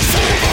It's over.